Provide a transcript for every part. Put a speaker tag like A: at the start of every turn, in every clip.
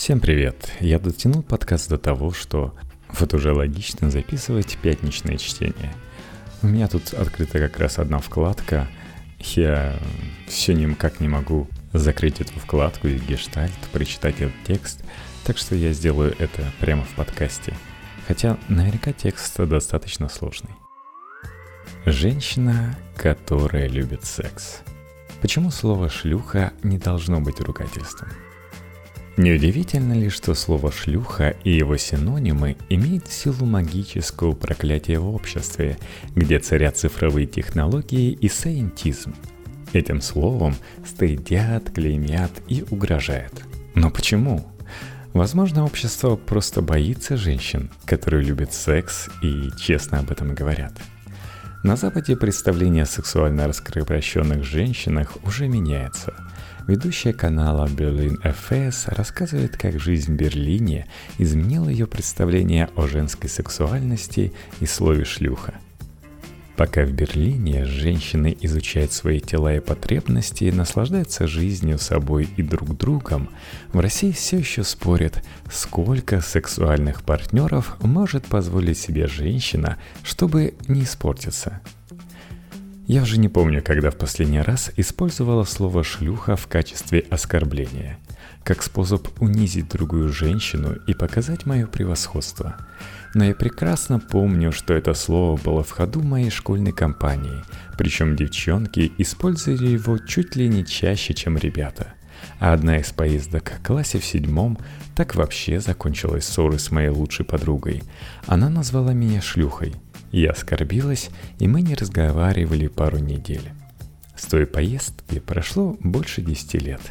A: Всем привет! Я дотянул подкаст до того, что вот уже логично записывать пятничное чтение. У меня тут открыта как раз одна вкладка. Я все никак не могу закрыть эту вкладку и гештальт, прочитать этот текст, так что я сделаю это прямо в подкасте. Хотя наверняка текст достаточно сложный. Женщина, которая любит секс. Почему слово «шлюха» не должно быть ругательством? Неудивительно ли, что слово «шлюха» и его синонимы имеют силу магического проклятия в обществе, где царят цифровые технологии и саентизм. Этим словом стыдят, клеймят и угрожают. Но почему? Возможно, общество просто боится женщин, которые любят секс и честно об этом говорят. На Западе представление о сексуально раскрепощенных женщинах уже меняется – Ведущая канала Berlin FS рассказывает, как жизнь в Берлине изменила ее представление о женской сексуальности и слове «шлюха». Пока в Берлине женщины изучают свои тела и потребности, наслаждаются жизнью, собой и друг другом, в России все еще спорят, сколько сексуальных партнеров может позволить себе женщина, чтобы не испортиться – я уже не помню, когда в последний раз использовала слово «шлюха» в качестве оскорбления, как способ унизить другую женщину и показать мое превосходство. Но я прекрасно помню, что это слово было в ходу моей школьной компании, причем девчонки использовали его чуть ли не чаще, чем ребята. А одна из поездок в классе в седьмом так вообще закончилась ссорой с моей лучшей подругой. Она назвала меня шлюхой – я оскорбилась, и мы не разговаривали пару недель. С той поездки прошло больше десяти лет,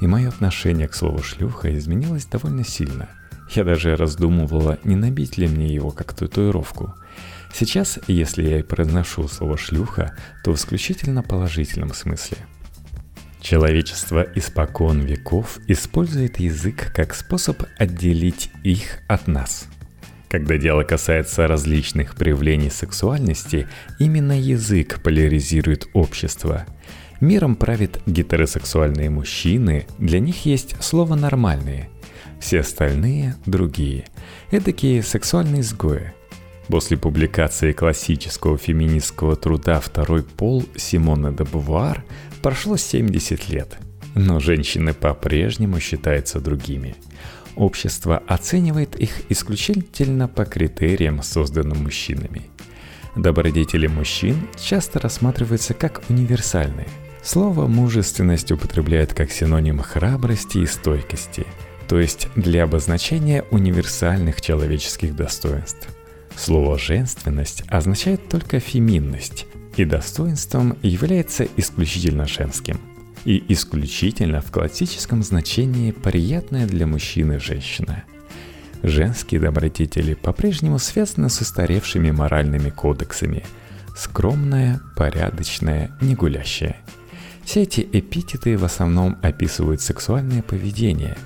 A: и мое отношение к слову «шлюха» изменилось довольно сильно. Я даже раздумывала, не набить ли мне его как татуировку. Сейчас, если я и произношу слово «шлюха», то в исключительно положительном смысле. Человечество испокон веков использует язык как способ отделить их от нас – когда дело касается различных проявлений сексуальности, именно язык поляризирует общество. Миром правят гетеросексуальные мужчины, для них есть слово «нормальные». Все остальные – другие. Эдакие сексуальные изгои. После публикации классического феминистского труда «Второй пол» Симона де Бувуар прошло 70 лет, но женщины по-прежнему считаются другими – Общество оценивает их исключительно по критериям, созданным мужчинами. Добродетели мужчин часто рассматриваются как универсальные. Слово «мужественность» употребляют как синоним храбрости и стойкости, то есть для обозначения универсальных человеческих достоинств. Слово «женственность» означает только феминность, и достоинством является исключительно женским – и исключительно в классическом значении приятная для мужчины женщина. Женские добродетели по-прежнему связаны с устаревшими моральными кодексами. Скромная, порядочная, негулящая. Все эти эпитеты в основном описывают сексуальное поведение,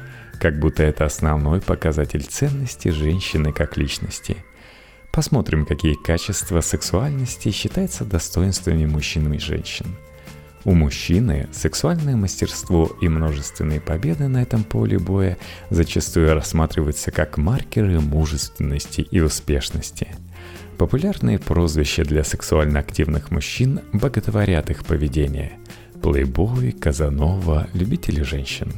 A: как будто это основной показатель ценности женщины как личности – Посмотрим, какие качества сексуальности считаются достоинствами мужчин и женщин – у мужчины сексуальное мастерство и множественные победы на этом поле боя зачастую рассматриваются как маркеры мужественности и успешности. Популярные прозвища для сексуально активных мужчин боготворят их поведение. Плейбой, Казанова, любители женщин.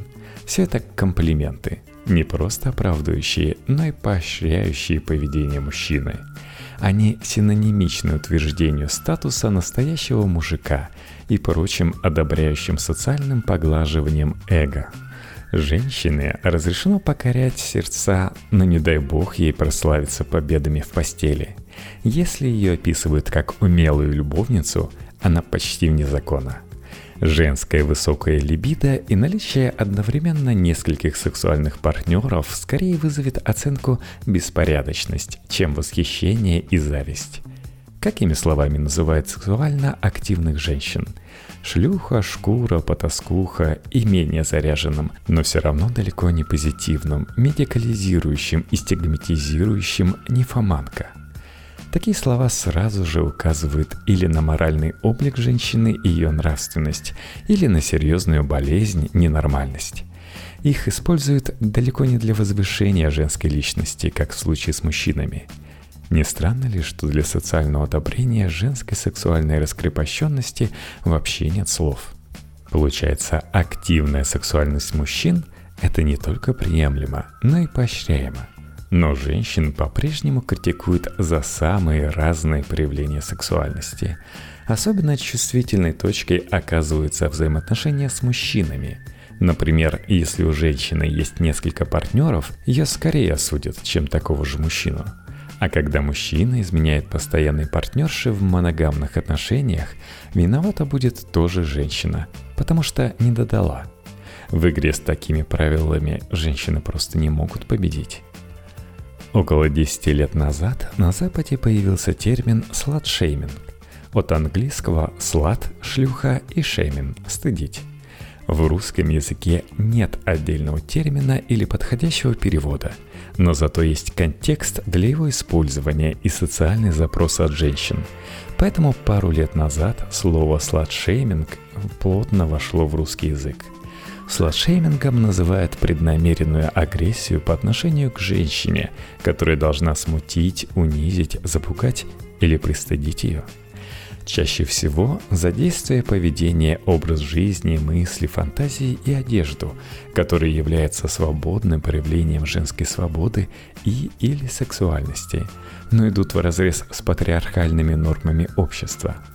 A: Все это комплименты, не просто оправдывающие, но и поощряющие поведение мужчины – они синонимичны утверждению статуса настоящего мужика и прочим одобряющим социальным поглаживанием эго. Женщине разрешено покорять сердца, но не дай бог ей прославиться победами в постели. Если ее описывают как умелую любовницу, она почти вне закона – Женская высокая либидо и наличие одновременно нескольких сексуальных партнеров скорее вызовет оценку беспорядочность, чем восхищение и зависть. Какими словами называют сексуально активных женщин? Шлюха, шкура, потаскуха и менее заряженным, но все равно далеко не позитивным, медикализирующим и стигматизирующим нефоманка – Такие слова сразу же указывают или на моральный облик женщины и ее нравственность, или на серьезную болезнь, ненормальность. Их используют далеко не для возвышения женской личности, как в случае с мужчинами. Не странно ли, что для социального одобрения женской сексуальной раскрепощенности вообще нет слов? Получается, активная сексуальность мужчин – это не только приемлемо, но и поощряемо. Но женщин по-прежнему критикуют за самые разные проявления сексуальности. Особенно чувствительной точкой оказываются взаимоотношения с мужчинами. Например, если у женщины есть несколько партнеров, ее скорее осудят, чем такого же мужчину. А когда мужчина изменяет постоянной партнерши в моногамных отношениях, виновата будет тоже женщина, потому что не додала. В игре с такими правилами женщины просто не могут победить. Около 10 лет назад на Западе появился термин «сладшейминг» от английского «слад» – «шлюха» и «шейминг» – «стыдить». В русском языке нет отдельного термина или подходящего перевода, но зато есть контекст для его использования и социальный запрос от женщин. Поэтому пару лет назад слово «сладшейминг» плотно вошло в русский язык – Сладшеймингом называют преднамеренную агрессию по отношению к женщине, которая должна смутить, унизить, запугать или пристыдить ее. Чаще всего за действие поведения, образ жизни, мысли, фантазии и одежду, которые являются свободным проявлением женской свободы и или сексуальности, но идут в разрез с патриархальными нормами общества –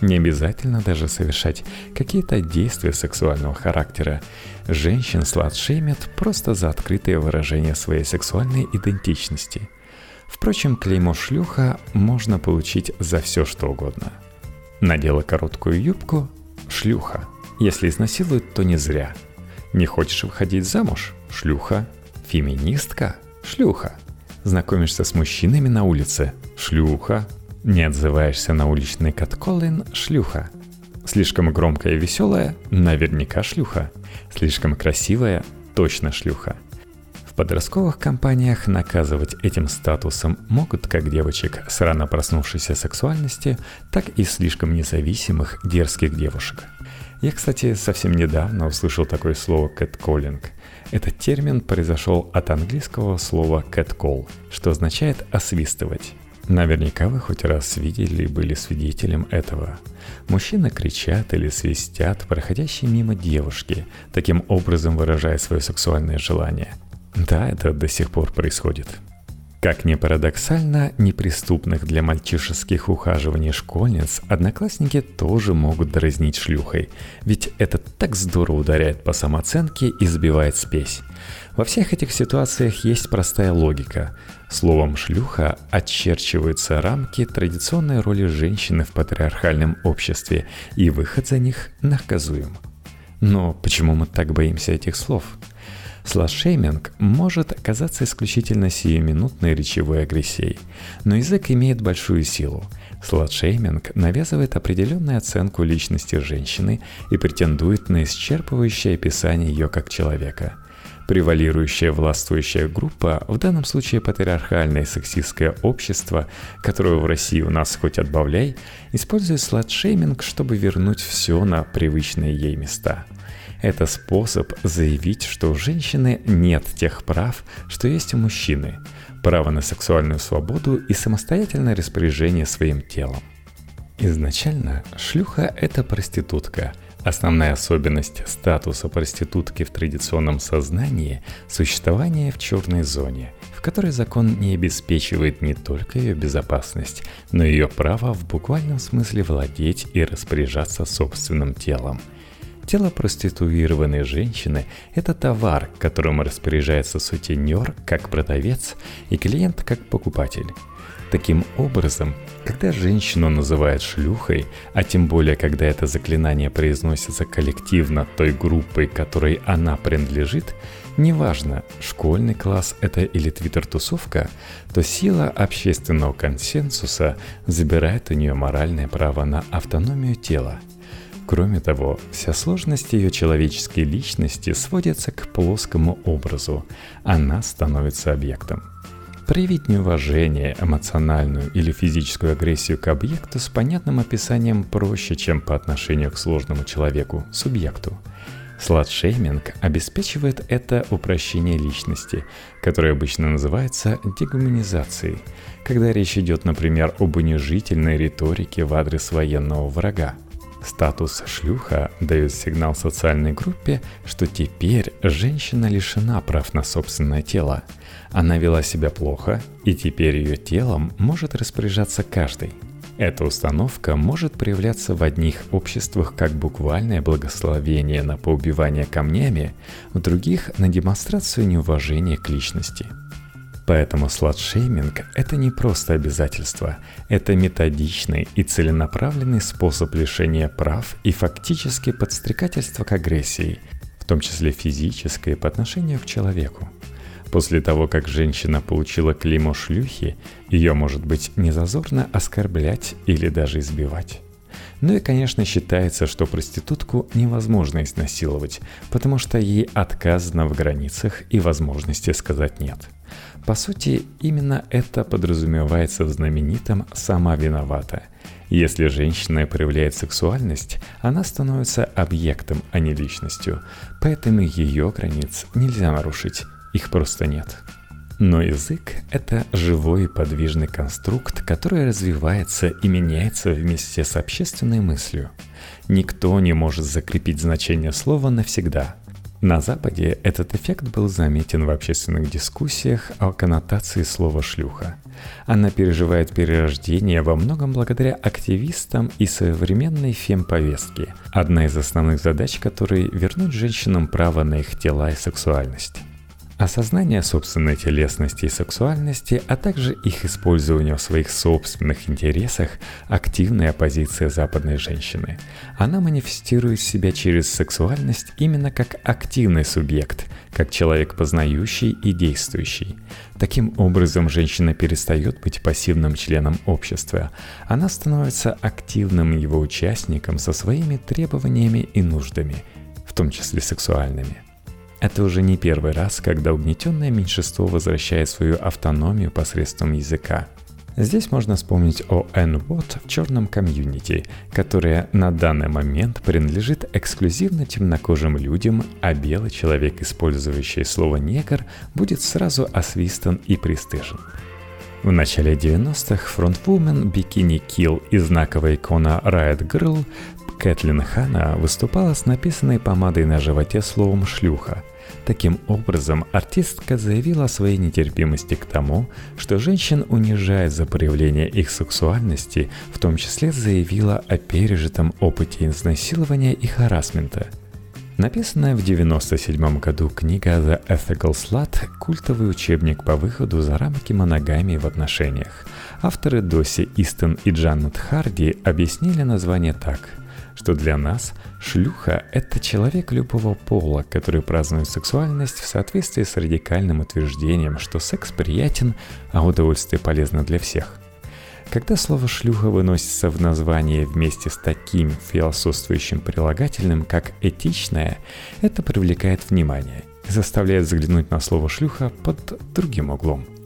A: не обязательно даже совершать какие-то действия сексуального характера. Женщин сладшеймят просто за открытое выражение своей сексуальной идентичности. Впрочем, клеймо шлюха можно получить за все что угодно. Надела короткую юбку – шлюха. Если изнасилуют, то не зря. Не хочешь выходить замуж – шлюха. Феминистка – шлюха. Знакомишься с мужчинами на улице – шлюха. Не отзываешься на уличный катколин – шлюха. Слишком громкая и веселая – наверняка шлюха. Слишком красивая – точно шлюха. Подростковых компаниях наказывать этим статусом могут как девочек с рано проснувшейся сексуальности, так и слишком независимых дерзких девушек. Я, кстати, совсем недавно услышал такое слово «catcalling». Этот термин произошел от английского слова «catcall», что означает «освистывать». Наверняка вы хоть раз видели и были свидетелем этого. Мужчины кричат или свистят, проходящие мимо девушки, таким образом выражая свое сексуальное желание. Да, это до сих пор происходит. Как ни парадоксально, неприступных для мальчишеских ухаживаний школьниц одноклассники тоже могут дразнить шлюхой, ведь это так здорово ударяет по самооценке и сбивает спесь. Во всех этих ситуациях есть простая логика. Словом «шлюха» очерчиваются рамки традиционной роли женщины в патриархальном обществе, и выход за них наказуем. Но почему мы так боимся этих слов – Slut-shaming может оказаться исключительно сиюминутной речевой агрессией, но язык имеет большую силу. Slut-shaming навязывает определенную оценку личности женщины и претендует на исчерпывающее описание ее как человека. Превалирующая властвующая группа, в данном случае патриархальное сексистское общество, которое в России у нас хоть отбавляй, использует slut-shaming, чтобы вернуть все на привычные ей места – это способ заявить, что у женщины нет тех прав, что есть у мужчины. Право на сексуальную свободу и самостоятельное распоряжение своим телом. Изначально шлюха – это проститутка. Основная особенность статуса проститутки в традиционном сознании – существование в черной зоне, в которой закон не обеспечивает не только ее безопасность, но и ее право в буквальном смысле владеть и распоряжаться собственным телом – Тело проституированной женщины – это товар, которым распоряжается сутенер как продавец и клиент как покупатель. Таким образом, когда женщину называют шлюхой, а тем более, когда это заклинание произносится коллективно той группой, которой она принадлежит, неважно, школьный класс это или твиттер-тусовка, то сила общественного консенсуса забирает у нее моральное право на автономию тела – Кроме того, вся сложность ее человеческой личности сводится к плоскому образу. Она становится объектом. Проявить неуважение, эмоциональную или физическую агрессию к объекту с понятным описанием проще, чем по отношению к сложному человеку, субъекту. Сладшейминг обеспечивает это упрощение личности, которое обычно называется дегуманизацией, когда речь идет, например, об унижительной риторике в адрес военного врага. Статус шлюха дает сигнал социальной группе, что теперь женщина лишена прав на собственное тело. Она вела себя плохо, и теперь ее телом может распоряжаться каждый – эта установка может проявляться в одних обществах как буквальное благословение на поубивание камнями, в других – на демонстрацию неуважения к личности. Поэтому сладшейминг – это не просто обязательство, это методичный и целенаправленный способ лишения прав и фактически подстрекательство к агрессии, в том числе физической по отношению к человеку – После того, как женщина получила клеймо шлюхи, ее может быть незазорно оскорблять или даже избивать. Ну и, конечно, считается, что проститутку невозможно изнасиловать, потому что ей отказано в границах и возможности сказать «нет». По сути, именно это подразумевается в знаменитом «сама виновата». Если женщина проявляет сексуальность, она становится объектом, а не личностью, поэтому ее границ нельзя нарушить, их просто нет. Но язык — это живой и подвижный конструкт, который развивается и меняется вместе с общественной мыслью. Никто не может закрепить значение слова навсегда. На Западе этот эффект был заметен в общественных дискуссиях о коннотации слова «шлюха». Она переживает перерождение во многом благодаря активистам и современной фемповестке, одна из основных задач которой — вернуть женщинам право на их тела и сексуальность. Осознание собственной телесности и сексуальности, а также их использование в своих собственных интересах – активная позиция западной женщины. Она манифестирует себя через сексуальность именно как активный субъект, как человек познающий и действующий. Таким образом, женщина перестает быть пассивным членом общества. Она становится активным его участником со своими требованиями и нуждами, в том числе сексуальными – это уже не первый раз, когда угнетенное меньшинство возвращает свою автономию посредством языка. Здесь можно вспомнить о N-Bot в черном комьюнити, которая на данный момент принадлежит эксклюзивно темнокожим людям, а белый человек, использующий слово «негр», будет сразу освистан и пристыжен. В начале 90-х фронтвумен Бикини Kill и знаковая икона Riot Girl Кэтлин Хана выступала с написанной помадой на животе словом «шлюха», Таким образом, артистка заявила о своей нетерпимости к тому, что женщин унижает за проявление их сексуальности, в том числе заявила о пережитом опыте изнасилования и харасмента. Написанная в 1997 году книга The Ethical Slut – культовый учебник по выходу за рамки моногамии в отношениях. Авторы Доси Истон и Джанет Харди объяснили название так – что для нас шлюха – это человек любого пола, который празднует сексуальность в соответствии с радикальным утверждением, что секс приятен, а удовольствие полезно для всех. Когда слово «шлюха» выносится в название вместе с таким философствующим прилагательным, как «этичное», это привлекает внимание и заставляет взглянуть на слово «шлюха» под другим углом –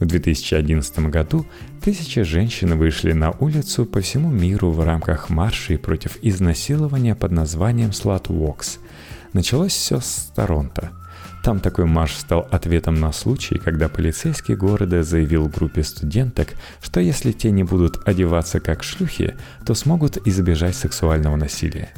A: в 2011 году тысячи женщин вышли на улицу по всему миру в рамках маршей против изнасилования под названием Slut Walks. Началось все с Торонто. Там такой марш стал ответом на случай, когда полицейский города заявил группе студенток, что если те не будут одеваться как шлюхи, то смогут избежать сексуального насилия.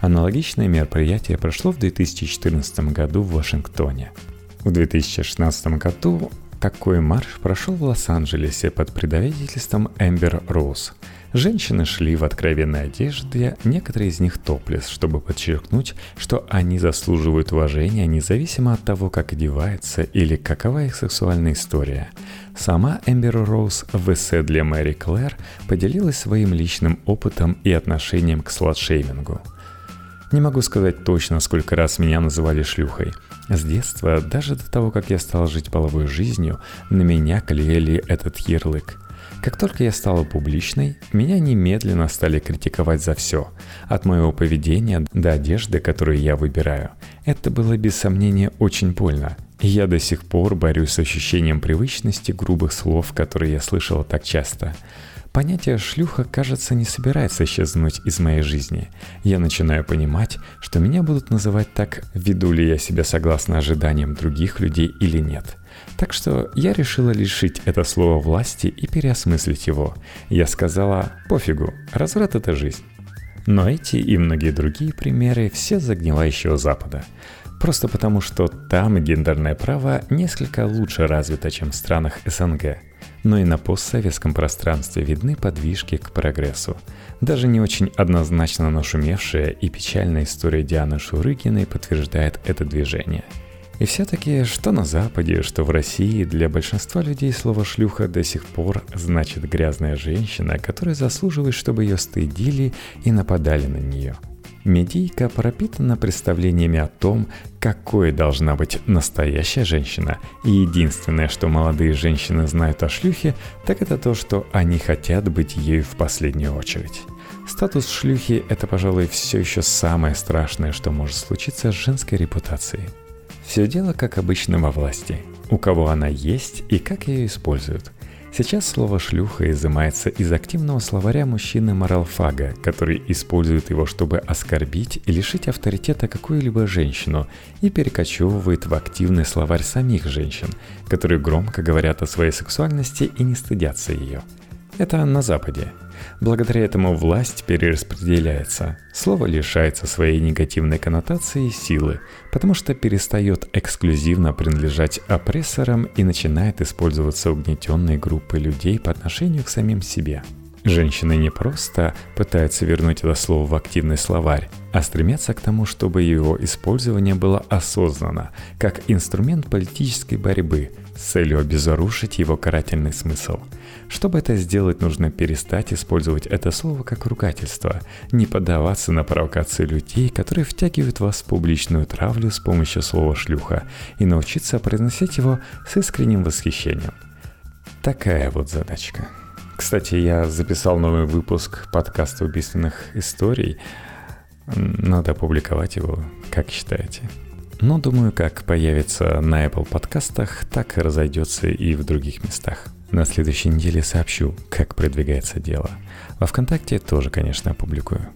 A: Аналогичное мероприятие прошло в 2014 году в Вашингтоне. В 2016 году такой марш прошел в Лос-Анджелесе под предводительством Эмбер Роуз. Женщины шли в откровенной одежде, некоторые из них топлес, чтобы подчеркнуть, что они заслуживают уважения независимо от того, как одеваются или какова их сексуальная история. Сама Эмбер Роуз в эссе для Мэри Клэр поделилась своим личным опытом и отношением к сладшеймингу – не могу сказать точно, сколько раз меня называли шлюхой. С детства, даже до того, как я стал жить половой жизнью, на меня клеили этот ярлык. Как только я стала публичной, меня немедленно стали критиковать за все, от моего поведения до одежды, которую я выбираю. Это было без сомнения очень больно, и я до сих пор борюсь с ощущением привычности грубых слов, которые я слышала так часто. Понятие «шлюха», кажется, не собирается исчезнуть из моей жизни. Я начинаю понимать, что меня будут называть так, веду ли я себя согласно ожиданиям других людей или нет. Так что я решила лишить это слово власти и переосмыслить его. Я сказала «пофигу, разврат — это жизнь». Но эти и многие другие примеры все загнивающего Запада. Просто потому, что там гендерное право несколько лучше развито, чем в странах СНГ. Но и на постсоветском пространстве видны подвижки к прогрессу. Даже не очень однозначно нашумевшая и печальная история Дианы Шурыгиной подтверждает это движение – и все-таки, что на Западе, что в России, для большинства людей слово «шлюха» до сих пор значит грязная женщина, которая заслуживает, чтобы ее стыдили и нападали на нее. Медийка пропитана представлениями о том, какой должна быть настоящая женщина, и единственное, что молодые женщины знают о шлюхе, так это то, что они хотят быть ею в последнюю очередь. Статус шлюхи – это, пожалуй, все еще самое страшное, что может случиться с женской репутацией – все дело, как обычно, во власти. У кого она есть и как ее используют. Сейчас слово «шлюха» изымается из активного словаря мужчины Моралфага, который использует его, чтобы оскорбить и лишить авторитета какую-либо женщину, и перекочевывает в активный словарь самих женщин, которые громко говорят о своей сексуальности и не стыдятся ее. Это на Западе. Благодаря этому власть перераспределяется. Слово лишается своей негативной коннотации и силы, потому что перестает эксклюзивно принадлежать опрессорам и начинает использоваться угнетенной группой людей по отношению к самим себе. Женщины не просто пытаются вернуть это слово в активный словарь, а стремятся к тому, чтобы его использование было осознанно, как инструмент политической борьбы с целью обезоружить его карательный смысл – чтобы это сделать, нужно перестать использовать это слово как ругательство, не поддаваться на провокации людей, которые втягивают вас в публичную травлю с помощью слова «шлюха», и научиться произносить его с искренним восхищением. Такая вот задачка. Кстати, я записал новый выпуск подкаста убийственных историй. Надо опубликовать его, как считаете? Но думаю, как появится на Apple подкастах, так и разойдется и в других местах. На следующей неделе сообщу, как продвигается дело. Во ВКонтакте тоже, конечно, опубликую.